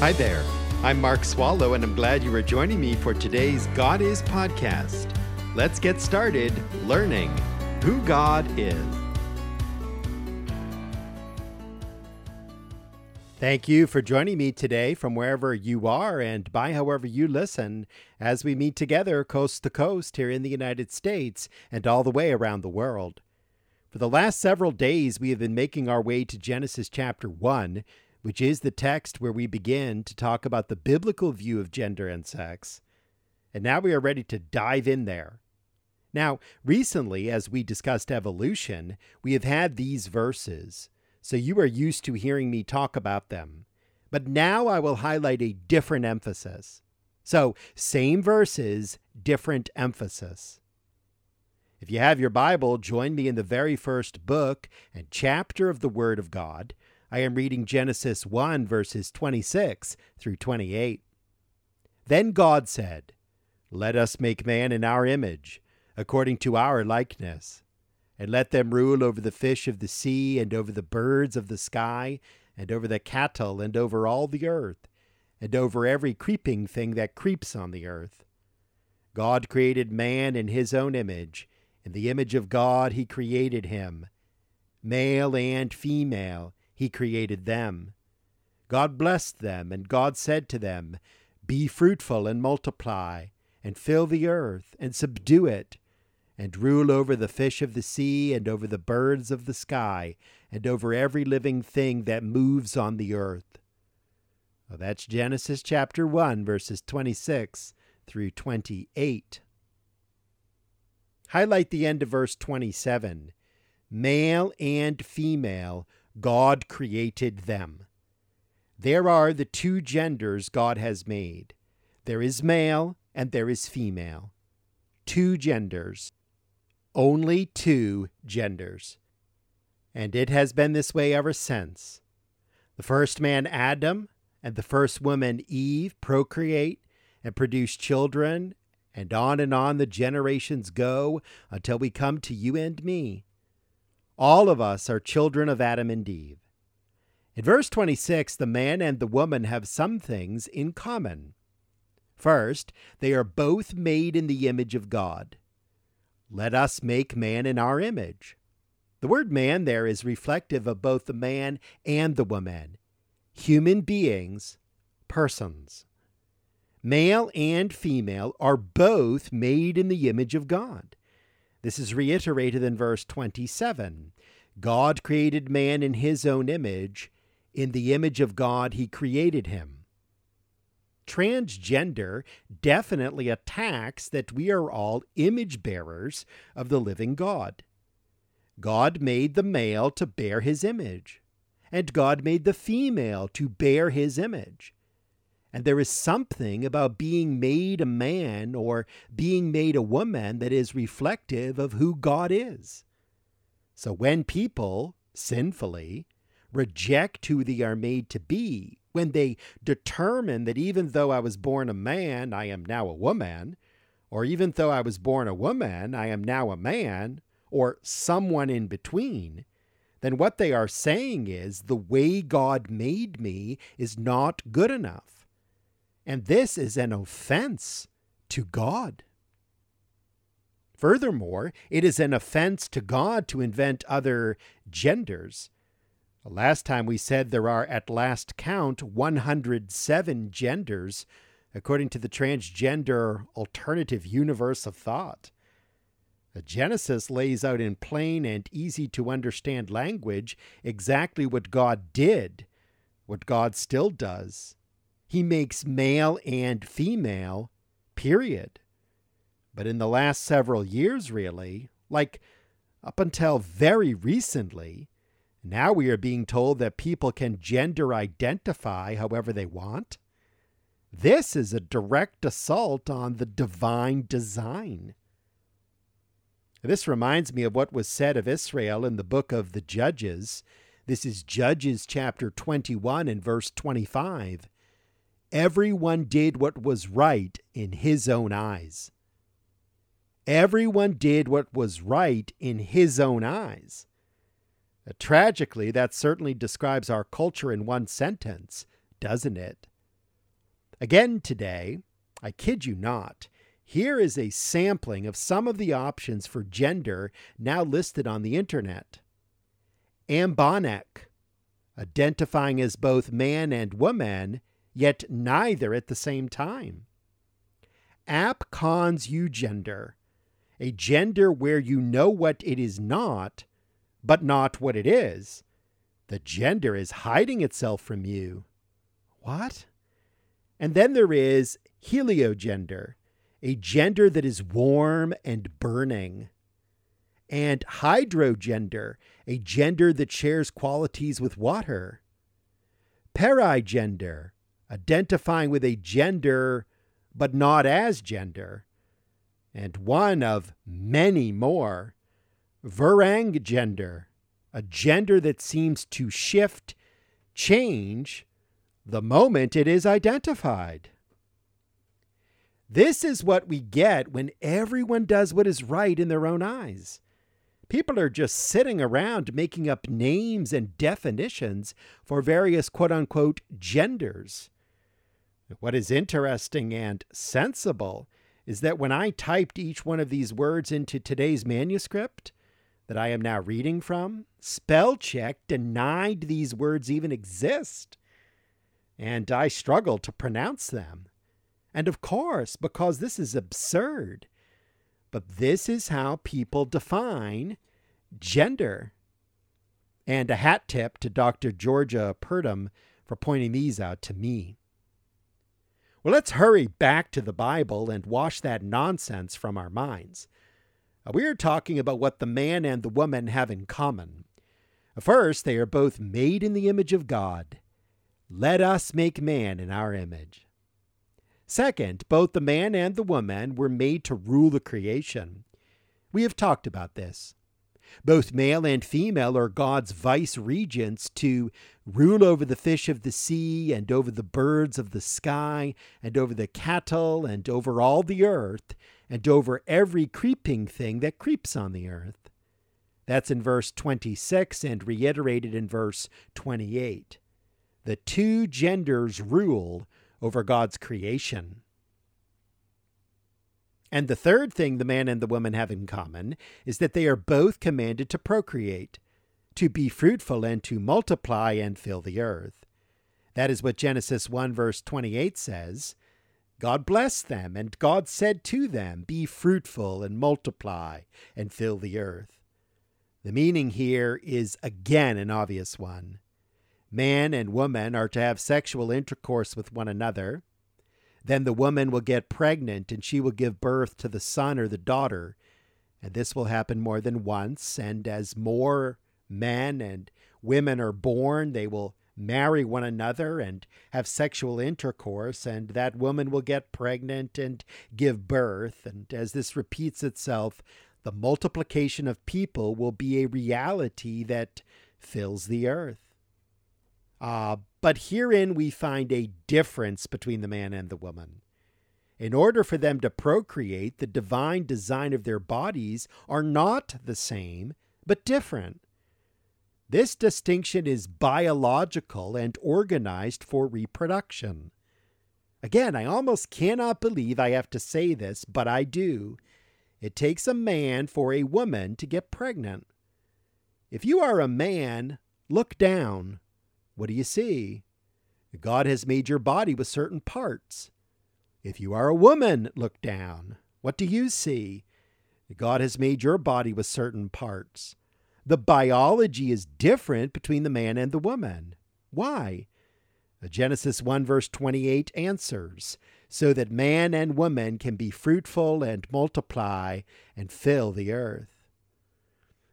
Hi there. I'm Mark Swallow, and I'm glad you are joining me for today's God Is podcast. Let's get started learning who God is. Thank you for joining me today from wherever you are and by however you listen as we meet together coast to coast here in the United States and all the way around the world. For the last several days, we have been making our way to Genesis chapter 1, which is the text where we begin to talk about the biblical view of gender and sex. And now we are ready to dive in there. Now, recently, as we discussed evolution, we have had these verses so you are used to hearing me talk about them. But now I will highlight a different emphasis. So, same verses, different emphasis. If you have your Bible, join me in the very first book and chapter of the Word of God. I am reading Genesis 1, verses 26 through 28. Then God said, Let us make man in our image, according to our likeness and let them rule over the fish of the sea, and over the birds of the sky, and over the cattle, and over all the earth, and over every creeping thing that creeps on the earth. God created man in his own image. In the image of God he created him. Male and female he created them. God blessed them, and God said to them, Be fruitful and multiply, and fill the earth, and subdue it and rule over the fish of the sea, and over the birds of the sky, and over every living thing that moves on the earth. Well, that's Genesis chapter 1, verses 26 through 28. Highlight the end of verse 27. Male and female, God created them. There are the two genders God has made there is male and there is female. Two genders only two genders. And it has been this way ever since. The first man, Adam, and the first woman, Eve, procreate and produce children, and on and on the generations go until we come to you and me. All of us are children of Adam and Eve. In verse 26, the man and the woman have some things in common. First, they are both made in the image of God. Let us make man in our image. The word man there is reflective of both the man and the woman. Human beings, persons. Male and female are both made in the image of God. This is reiterated in verse 27. God created man in his own image. In the image of God, he created him transgender definitely attacks that we are all image bearers of the living God. God made the male to bear his image, and God made the female to bear his image. And there is something about being made a man or being made a woman that is reflective of who God is. So when people, sinfully, reject who they are made to be, when they determine that even though I was born a man, I am now a woman, or even though I was born a woman, I am now a man, or someone in between, then what they are saying is the way God made me is not good enough. And this is an offense to God. Furthermore, it is an offense to God to invent other genders Last time we said there are, at last count, 107 genders, according to the transgender alternative universe of thought. The Genesis lays out in plain and easy to understand language exactly what God did, what God still does. He makes male and female, period. But in the last several years, really, like up until very recently, now we are being told that people can gender identify however they want. This is a direct assault on the divine design. This reminds me of what was said of Israel in the book of the Judges. This is Judges chapter 21 and verse 25. Everyone did what was right in his own eyes. Everyone did what was right in his own eyes. Uh, tragically, that certainly describes our culture in one sentence, doesn't it? Again today, I kid you not, here is a sampling of some of the options for gender now listed on the internet. Ambonec, identifying as both man and woman, yet neither at the same time. Apconsgender, a gender where you know what it is not, but not what it is. The gender is hiding itself from you. What? And then there is heliogender, a gender that is warm and burning. And hydrogender, a gender that shares qualities with water. Perigender, identifying with a gender but not as gender. And one of many more. Verangender, a gender that seems to shift, change, the moment it is identified. This is what we get when everyone does what is right in their own eyes. People are just sitting around making up names and definitions for various quote unquote genders. What is interesting and sensible is that when I typed each one of these words into today's manuscript that I am now reading from, spell check denied these words even exist. And I struggled to pronounce them. And of course, because this is absurd. But this is how people define gender. And a hat tip to Dr. Georgia Purdom for pointing these out to me. Well, let's hurry back to the Bible and wash that nonsense from our minds. Uh, we are talking about what the man and the woman have in common. First, they are both made in the image of God. Let us make man in our image. Second, both the man and the woman were made to rule the creation. We have talked about this. Both male and female are God's vice regents to rule over the fish of the sea and over the birds of the sky and over the cattle and over all the earth and over every creeping thing that creeps on the earth. That's in verse 26 and reiterated in verse 28. The two genders rule over God's creation. And the third thing the man and the woman have in common is that they are both commanded to procreate, to be fruitful and to multiply and fill the earth. That is what Genesis 1 verse 28 says. God blessed them, and God said to them, Be fruitful and multiply and fill the earth. The meaning here is again an obvious one. Man and woman are to have sexual intercourse with one another. Then the woman will get pregnant and she will give birth to the son or the daughter. And this will happen more than once. And as more men and women are born, they will marry one another and have sexual intercourse, and that woman will get pregnant and give birth. And as this repeats itself, the multiplication of people will be a reality that fills the earth. Uh, but herein we find a difference between the man and the woman. In order for them to procreate, the divine design of their bodies are not the same, but different. This distinction is biological and organized for reproduction. Again, I almost cannot believe I have to say this, but I do. It takes a man for a woman to get pregnant. If you are a man, look down. What do you see? God has made your body with certain parts. If you are a woman, look down. What do you see? God has made your body with certain parts. The biology is different between the man and the woman. Why? Genesis 1 verse 28 answers, so that man and woman can be fruitful and multiply and fill the earth.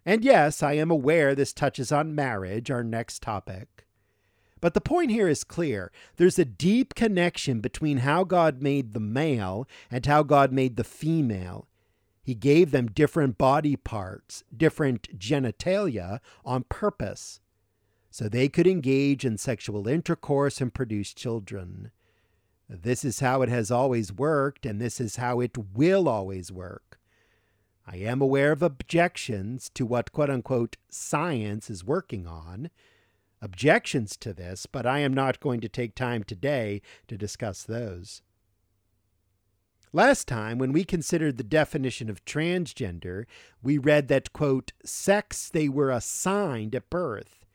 And yes, I am aware this touches on marriage, our next topic. But the point here is clear. There's a deep connection between how God made the male and how God made the female. He gave them different body parts, different genitalia on purpose, so they could engage in sexual intercourse and produce children. This is how it has always worked, and this is how it will always work. I am aware of objections to what quote unquote science is working on objections to this, but I am not going to take time today to discuss those. Last time, when we considered the definition of transgender, we read that, quote, sex they were assigned at birth,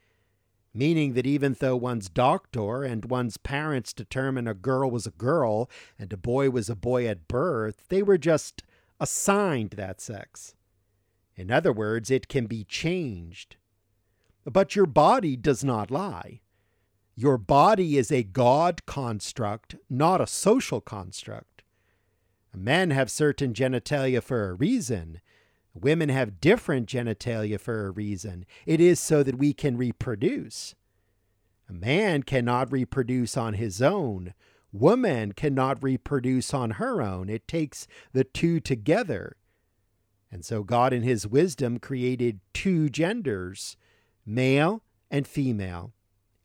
meaning that even though one's doctor and one's parents determined a girl was a girl and a boy was a boy at birth, they were just assigned that sex. In other words, it can be changed. But your body does not lie. Your body is a God construct, not a social construct. Men have certain genitalia for a reason. Women have different genitalia for a reason. It is so that we can reproduce. A man cannot reproduce on his own. Woman cannot reproduce on her own. It takes the two together. And so God, in his wisdom, created two genders male and female,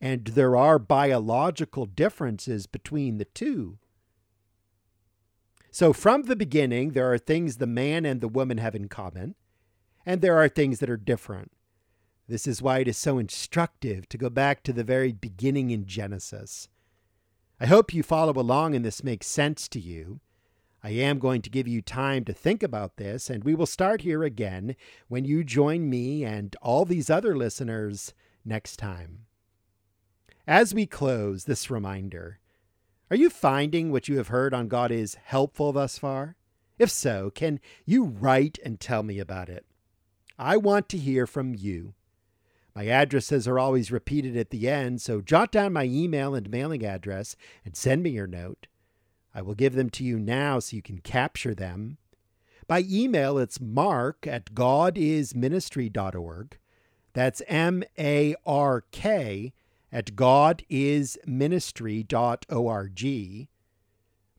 and there are biological differences between the two. So, from the beginning, there are things the man and the woman have in common, and there are things that are different. This is why it is so instructive to go back to the very beginning in Genesis. I hope you follow along and this makes sense to you. I am going to give you time to think about this, and we will start here again when you join me and all these other listeners next time. As we close, this reminder Are you finding what you have heard on God is helpful thus far? If so, can you write and tell me about it? I want to hear from you. My addresses are always repeated at the end, so jot down my email and mailing address and send me your note. I will give them to you now so you can capture them. By email, it's mark at godisministry.org. That's M A R K at godisministry.org.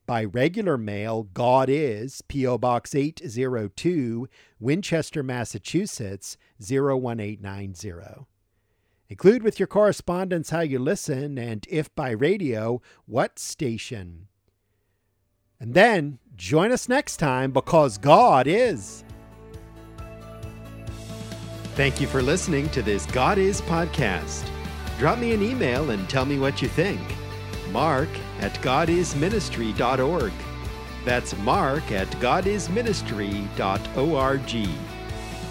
By regular mail, God is, P.O. Box 802, Winchester, Massachusetts 01890. Include with your correspondence how you listen and, if by radio, what station. And then join us next time because God is. Thank you for listening to this God Is podcast. Drop me an email and tell me what you think. Mark at godisministry.org. That's mark at godisministry.org.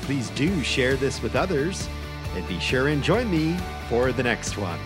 Please do share this with others and be sure and join me for the next one.